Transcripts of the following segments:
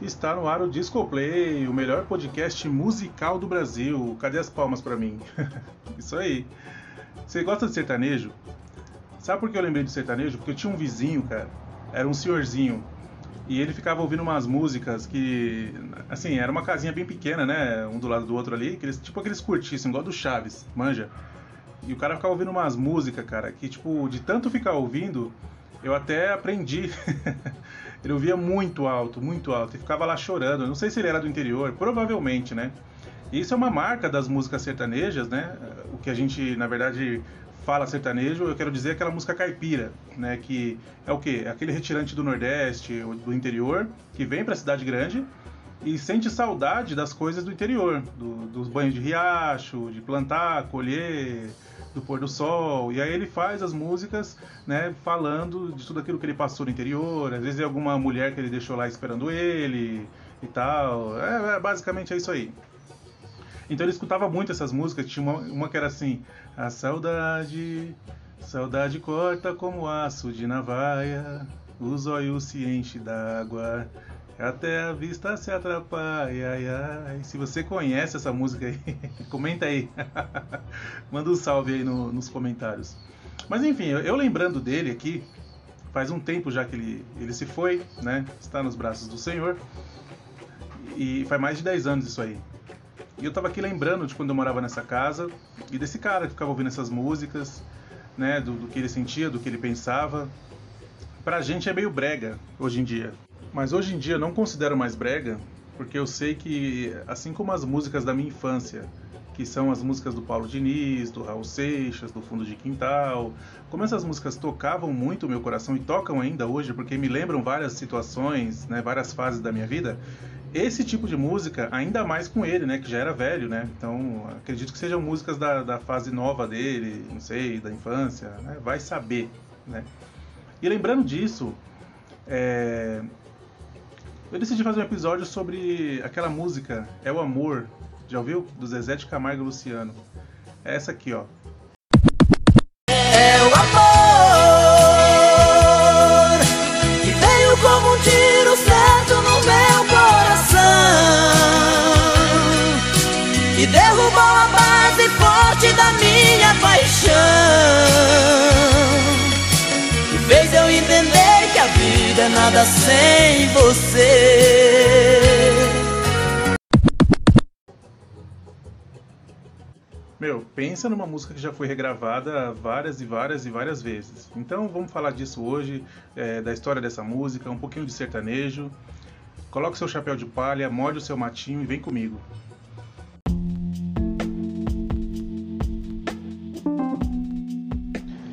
Está no ar o Disco Play, o melhor podcast musical do Brasil. Cadê as palmas para mim? Isso aí. Você gosta de sertanejo? Sabe por que eu lembrei de sertanejo? Porque eu tinha um vizinho, cara. Era um senhorzinho. E ele ficava ouvindo umas músicas que. Assim, era uma casinha bem pequena, né? Um do lado do outro ali. Aqueles, tipo aqueles curtíssimos, igual do Chaves, manja. E o cara ficava ouvindo umas músicas, cara, que, tipo, de tanto ficar ouvindo, eu até aprendi. ele ouvia muito alto, muito alto, e ficava lá chorando. Não sei se ele era do interior, provavelmente, né? Isso é uma marca das músicas sertanejas, né? O que a gente, na verdade, fala sertanejo, eu quero dizer aquela música caipira, né? Que é o quê? É aquele retirante do Nordeste, do interior, que vem para a cidade grande e sente saudade das coisas do interior, do, dos banhos de riacho, de plantar, colher, do pôr do sol. E aí ele faz as músicas, né, falando de tudo aquilo que ele passou no interior. Às vezes é alguma mulher que ele deixou lá esperando ele e tal. É, é basicamente é isso aí. Então ele escutava muito essas músicas. Tinha uma, uma que era assim: A saudade, saudade corta como aço de navalha, os olhos se enchem d'água. Até a vista se atrapalha. Ai, ai. Se você conhece essa música aí, comenta aí. Manda um salve aí no, nos comentários. Mas enfim, eu, eu, lembrando dele aqui, faz um tempo já que ele, ele se foi, né? Está nos braços do Senhor. E faz mais de 10 anos isso aí. E eu tava aqui lembrando de quando eu morava nessa casa e desse cara que ficava ouvindo essas músicas, né? Do, do que ele sentia, do que ele pensava. Pra gente é meio brega hoje em dia. Mas hoje em dia eu não considero mais brega, porque eu sei que, assim como as músicas da minha infância, que são as músicas do Paulo Diniz, do Raul Seixas, do Fundo de Quintal, como essas músicas tocavam muito o meu coração e tocam ainda hoje, porque me lembram várias situações, né, várias fases da minha vida, esse tipo de música, ainda mais com ele, né, que já era velho, né, então acredito que sejam músicas da, da fase nova dele, não sei, da infância, né, vai saber, né. E lembrando disso, é, eu decidi fazer um episódio sobre aquela música É o Amor, já ouviu? Do Zezé de Camargo e Luciano. É essa aqui, ó. Nada sem você. Meu, pensa numa música que já foi regravada várias e várias e várias vezes. Então vamos falar disso hoje, é, da história dessa música, um pouquinho de sertanejo. Coloque seu chapéu de palha, molhe o seu matinho e vem comigo.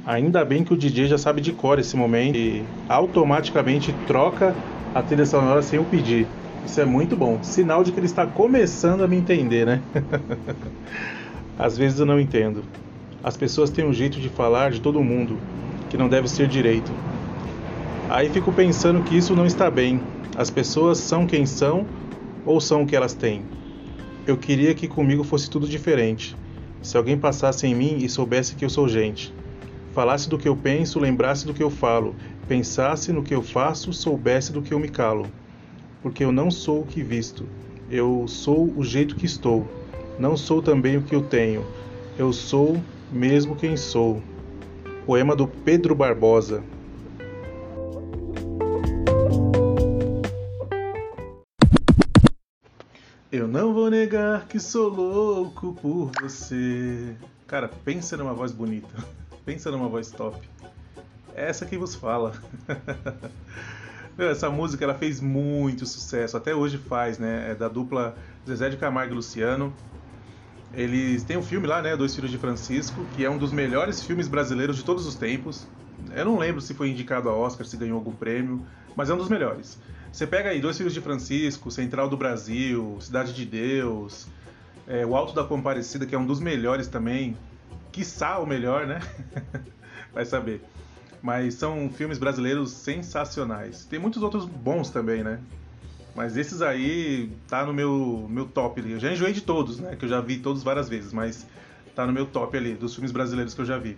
Ainda bem que o DJ já sabe de cor esse momento e automaticamente troca a trilha sonora sem eu pedir. Isso é muito bom. Sinal de que ele está começando a me entender, né? Às vezes eu não entendo. As pessoas têm um jeito de falar de todo mundo que não deve ser direito. Aí fico pensando que isso não está bem. As pessoas são quem são ou são o que elas têm. Eu queria que comigo fosse tudo diferente. Se alguém passasse em mim e soubesse que eu sou gente falasse do que eu penso, lembrasse do que eu falo, pensasse no que eu faço, soubesse do que eu me calo. Porque eu não sou o que visto, eu sou o jeito que estou, não sou também o que eu tenho, eu sou mesmo quem sou. Poema do Pedro Barbosa. Eu não vou negar que sou louco por você. Cara, pensa numa voz bonita. Pensa numa voz top. É essa que vos fala. Essa música ela fez muito sucesso, até hoje faz, né? É da dupla Zezé de Camargo e Luciano. Eles têm um filme lá, né? Dois Filhos de Francisco, que é um dos melhores filmes brasileiros de todos os tempos. Eu não lembro se foi indicado a Oscar, se ganhou algum prêmio, mas é um dos melhores. Você pega aí Dois Filhos de Francisco, Central do Brasil, Cidade de Deus, é, O Alto da Comparecida, que é um dos melhores também quiçá o melhor, né? Vai saber. Mas são filmes brasileiros sensacionais. Tem muitos outros bons também, né? Mas esses aí tá no meu, meu top ali. Eu já enjoei de todos, né? Que eu já vi todos várias vezes, mas tá no meu top ali, dos filmes brasileiros que eu já vi.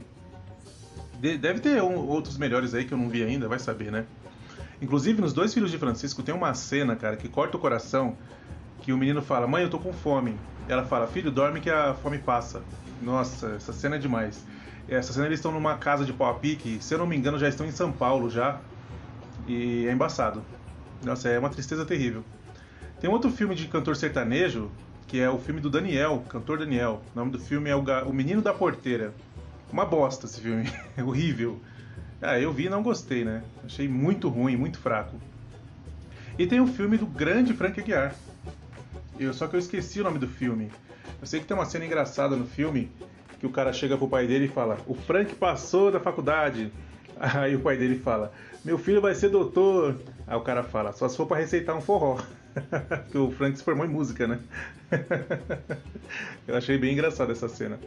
De, deve ter um, outros melhores aí que eu não vi ainda, vai saber, né? Inclusive, nos dois filhos de Francisco tem uma cena, cara, que corta o coração, que o menino fala, mãe, eu tô com fome. Ela fala, filho, dorme que a fome passa. Nossa, essa cena é demais. Essa cena eles estão numa casa de pau a pique, se eu não me engano já estão em São Paulo já. E é embaçado. Nossa, é uma tristeza terrível. Tem outro filme de cantor sertanejo, que é o filme do Daniel, cantor Daniel. O nome do filme é O, o Menino da Porteira. Uma bosta esse filme, é horrível. Ah, eu vi e não gostei, né? Achei muito ruim, muito fraco. E tem o filme do grande Frank Aguiar. Eu, só que eu esqueci o nome do filme. Eu sei que tem uma cena engraçada no filme que o cara chega pro pai dele e fala: O Frank passou da faculdade. Aí o pai dele fala: Meu filho vai ser doutor. Aí o cara fala: Só se for pra receitar um forró. Porque o Frank se formou em música, né? eu achei bem engraçada essa cena.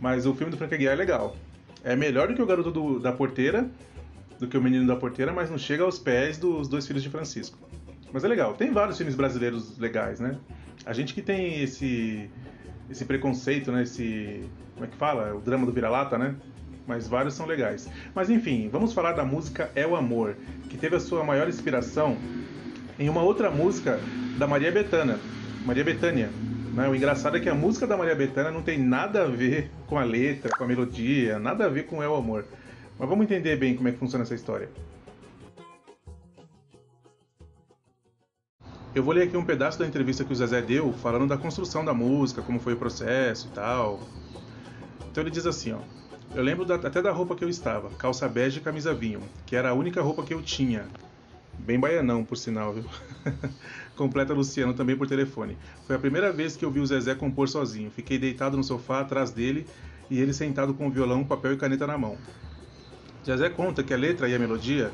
Mas o filme do Frank Aguiar é legal. É melhor do que o Garoto do, da Porteira, do que o Menino da Porteira, mas não chega aos pés dos dois filhos de Francisco. Mas é legal. Tem vários filmes brasileiros legais, né? A gente que tem esse esse preconceito, né? Esse como é que fala? O drama do vira-lata, né? Mas vários são legais. Mas enfim, vamos falar da música É o Amor, que teve a sua maior inspiração em uma outra música da Maria Bethânia. Maria Bethânia, né? O engraçado é que a música da Maria Bethânia não tem nada a ver com a letra, com a melodia, nada a ver com É o Amor. Mas vamos entender bem como é que funciona essa história. Eu vou ler aqui um pedaço da entrevista que o Zezé deu, falando da construção da música, como foi o processo e tal. Então ele diz assim, ó. Eu lembro da, até da roupa que eu estava, calça bege e camisa vinho, que era a única roupa que eu tinha. Bem baianão, por sinal, viu? Completa Luciano também por telefone. Foi a primeira vez que eu vi o Zezé compor sozinho. Fiquei deitado no sofá atrás dele e ele sentado com o violão, papel e caneta na mão. Zezé conta que a letra e a melodia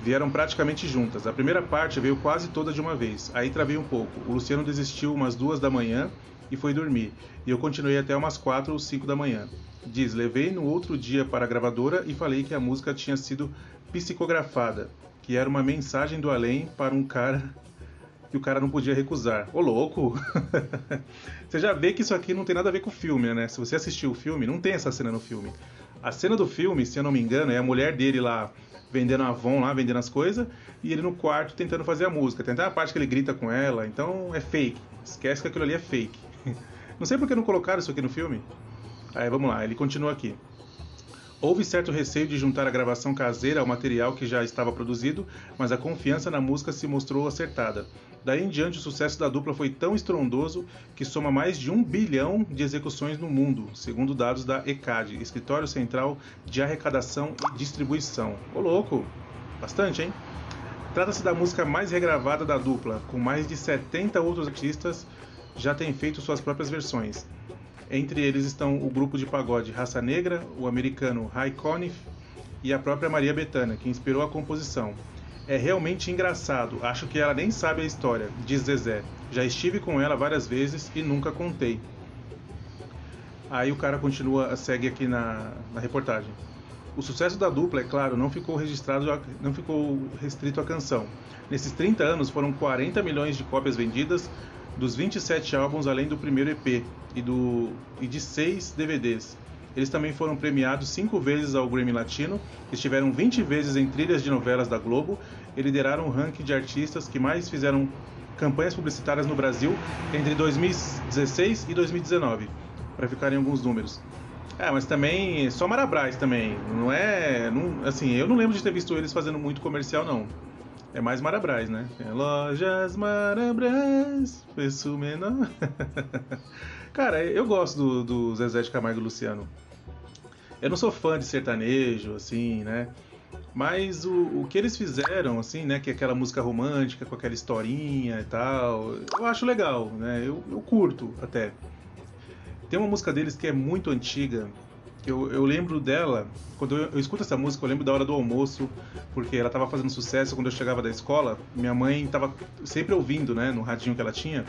vieram praticamente juntas. A primeira parte veio quase toda de uma vez, aí travei um pouco. O Luciano desistiu umas duas da manhã e foi dormir, e eu continuei até umas quatro ou cinco da manhã. Diz, levei no outro dia para a gravadora e falei que a música tinha sido psicografada, que era uma mensagem do além para um cara que o cara não podia recusar. Ô louco! você já vê que isso aqui não tem nada a ver com o filme, né? Se você assistiu o filme, não tem essa cena no filme. A cena do filme, se eu não me engano, é a mulher dele lá vendendo Avon lá, vendendo as coisas, e ele no quarto tentando fazer a música. Tem até a parte que ele grita com ela, então é fake. Esquece que aquilo ali é fake. Não sei por que não colocaram isso aqui no filme. Aí vamos lá, ele continua aqui. Houve certo receio de juntar a gravação caseira ao material que já estava produzido, mas a confiança na música se mostrou acertada. Daí em diante, o sucesso da dupla foi tão estrondoso que soma mais de um bilhão de execuções no mundo, segundo dados da ECAD, Escritório Central de Arrecadação e Distribuição. Ô louco! Bastante, hein? Trata-se da música mais regravada da dupla, com mais de 70 outros artistas já têm feito suas próprias versões. Entre eles estão o grupo de pagode Raça Negra, o americano Ray Conniff e a própria Maria Bethânia, que inspirou a composição. É realmente engraçado, acho que ela nem sabe a história, diz Zezé. Já estive com ela várias vezes e nunca contei. Aí o cara continua, segue aqui na, na reportagem. O sucesso da dupla, é claro, não ficou registrado, não ficou restrito à canção. Nesses 30 anos foram 40 milhões de cópias vendidas, dos 27 álbuns além do primeiro EP e, do, e de 6 DVDs. Eles também foram premiados cinco vezes ao Grammy Latino, estiveram 20 vezes em trilhas de novelas da Globo e lideraram o ranking de artistas que mais fizeram campanhas publicitárias no Brasil entre 2016 e 2019, para ficarem alguns números. É, mas também só Marabras também, não é, não, assim, eu não lembro de ter visto eles fazendo muito comercial não. É mais Marabras, né? É lojas Marabras, preço menor. Cara, eu gosto do, do Zezé de Camargo e Luciano. Eu não sou fã de sertanejo, assim, né? Mas o, o que eles fizeram, assim, né? Que é aquela música romântica com aquela historinha e tal, eu acho legal, né? Eu, eu curto até. Tem uma música deles que é muito antiga, eu, eu lembro dela, quando eu, eu, escuto essa música, eu lembro da hora do almoço, porque ela estava fazendo sucesso quando eu chegava da escola. Minha mãe estava sempre ouvindo, né, no radinho que ela tinha,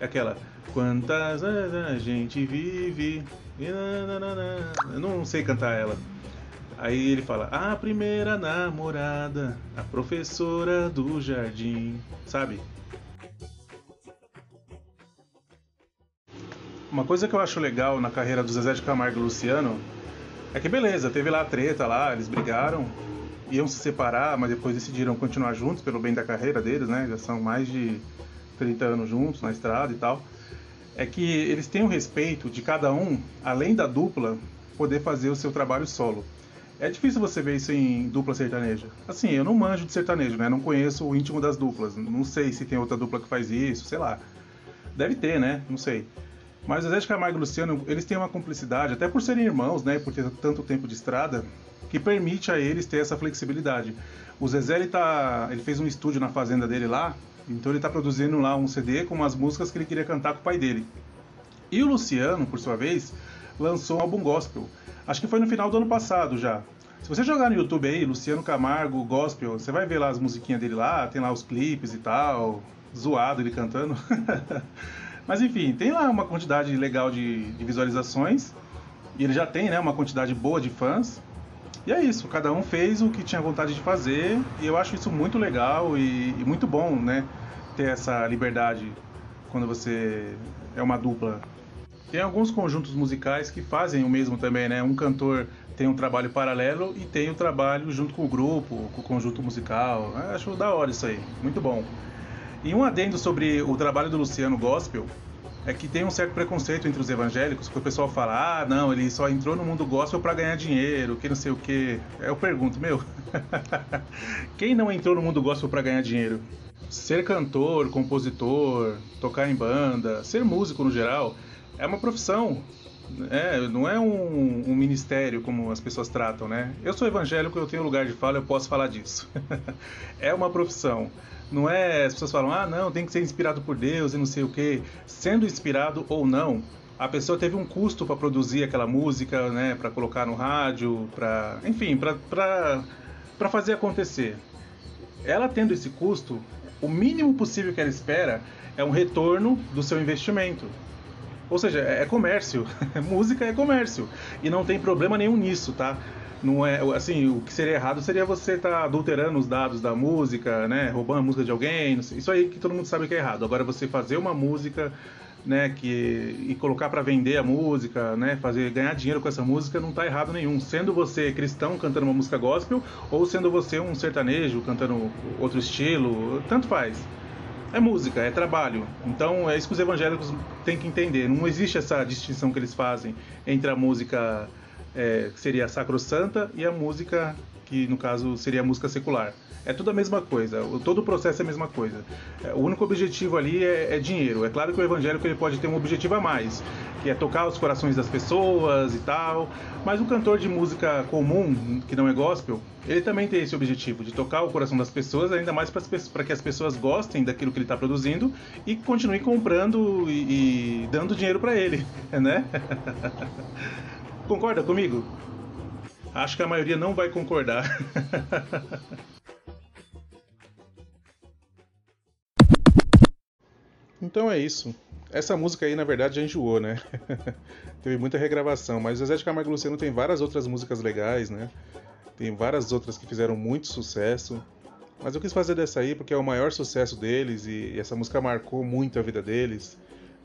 aquela Quantas a gente vive. Eu não sei cantar ela. Aí ele fala: A primeira namorada, a professora do jardim, sabe? Uma coisa que eu acho legal na carreira do Zezé de Camargo e Luciano é que beleza, teve lá a treta lá, eles brigaram, iam se separar, mas depois decidiram continuar juntos pelo bem da carreira deles, né? Já são mais de 30 anos juntos na estrada e tal. É que eles têm o respeito de cada um, além da dupla, poder fazer o seu trabalho solo. É difícil você ver isso em dupla sertaneja. Assim, eu não manjo de sertanejo, né? Não conheço o íntimo das duplas. Não sei se tem outra dupla que faz isso, sei lá. Deve ter, né? Não sei. Mas o Zé de Camargo e Luciano, eles têm uma cumplicidade, até por serem irmãos, né? Por ter tanto tempo de estrada, que permite a eles ter essa flexibilidade. O Zezé, ele, tá, ele fez um estúdio na fazenda dele lá, então ele está produzindo lá um CD com umas músicas que ele queria cantar com o pai dele. E o Luciano, por sua vez, lançou um álbum gospel. Acho que foi no final do ano passado já. Se você jogar no YouTube aí, Luciano Camargo, gospel, você vai ver lá as musiquinhas dele lá, tem lá os clipes e tal, zoado ele cantando. Mas enfim, tem lá uma quantidade legal de, de, visualizações. E ele já tem né, uma quantidade boa de fãs. E é isso, cada um fez o que tinha vontade de fazer. E eu acho isso muito legal e, e muito bom, né? Ter essa liberdade quando você é uma dupla. Tem alguns conjuntos musicais que fazem o mesmo também, né? Um cantor tem um trabalho paralelo e tem o um trabalho junto com o grupo, com o conjunto musical. Eu acho da hora isso aí, muito bom. E um adendo sobre o trabalho do Luciano Gospel é que tem um certo preconceito entre os evangélicos, que o pessoal fala: ah, não, ele só entrou no mundo gospel para ganhar dinheiro, que não sei o que. Eu pergunto, meu, quem não entrou no mundo gospel para ganhar dinheiro? Ser cantor, compositor, tocar em banda, ser músico no geral, é uma profissão. É, não é um, um, ministério como as pessoas tratam, né? Eu sou evangélico, eu tenho lugar de fala, eu posso falar disso. é uma profissão. Não é. As pessoas falam, ah, não, tem que ser inspirado por Deus e não sei o quê. Sendo inspirado ou não, a pessoa teve um custo para produzir aquela música, né? Para colocar no rádio, para. Enfim, para fazer acontecer. Ela tendo esse custo, o mínimo possível que ela espera é um retorno do seu investimento. Ou seja, é comércio. Música é comércio. E não tem problema nenhum nisso, tá? Não é, assim, o que seria errado seria você estar tá adulterando os dados da música, né? Roubando a música de alguém. Isso aí que todo mundo sabe que é errado. Agora você fazer uma música, né, que e colocar para vender a música, né, fazer ganhar dinheiro com essa música não tá errado nenhum. Sendo você cristão cantando uma música gospel ou sendo você um sertanejo cantando outro estilo, tanto faz. É música, é trabalho. Então é isso que os evangélicos têm que entender. Não existe essa distinção que eles fazem entre a música é, seria a sacrossanta e a música que no caso seria a música secular. É tudo a mesma coisa, todo o processo é a mesma coisa. É, o único objetivo ali é, é, dinheiro. É claro que o evangélico ele pode ter um objetivo a mais, que é tocar os corações das pessoas e tal. Mas o cantor de música comum, que não é gospel, ele também tem esse objetivo de tocar o coração das pessoas, ainda mais para que as pessoas gostem daquilo que ele está produzindo e continuem comprando e, e dando dinheiro para ele, né? Concorda comigo? Acho que a maioria não vai concordar. então é isso. Essa música aí, na verdade, já enjoou, né? Teve muita regravação, mas o Zé de Camargo Luciano tem várias outras músicas legais, né? Tem várias outras que fizeram muito sucesso. Mas eu quis fazer dessa aí porque é o maior sucesso deles e essa música marcou muito a vida deles.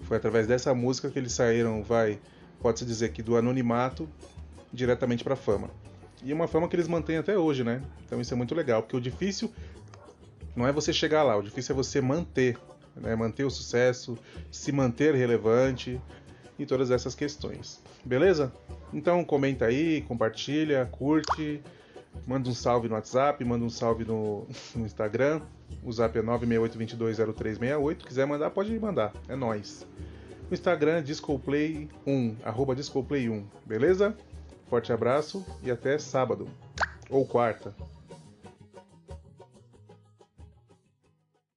Foi através dessa música que eles saíram, vai, pode-se dizer que do anonimato diretamente para a fama. E uma fama que eles mantêm até hoje, né? Então isso é muito legal, porque o difícil não é você chegar lá, o difícil é você manter, né? manter o sucesso, se manter relevante e todas essas questões. Beleza? Então comenta aí, compartilha, curte, manda um salve no WhatsApp, manda um salve no, no Instagram. O zap é 968220368. Quiser mandar, pode mandar. É nós. O Instagram é Discoplay1, arroba Discoplay1, beleza? Forte abraço e até sábado. Ou quarta.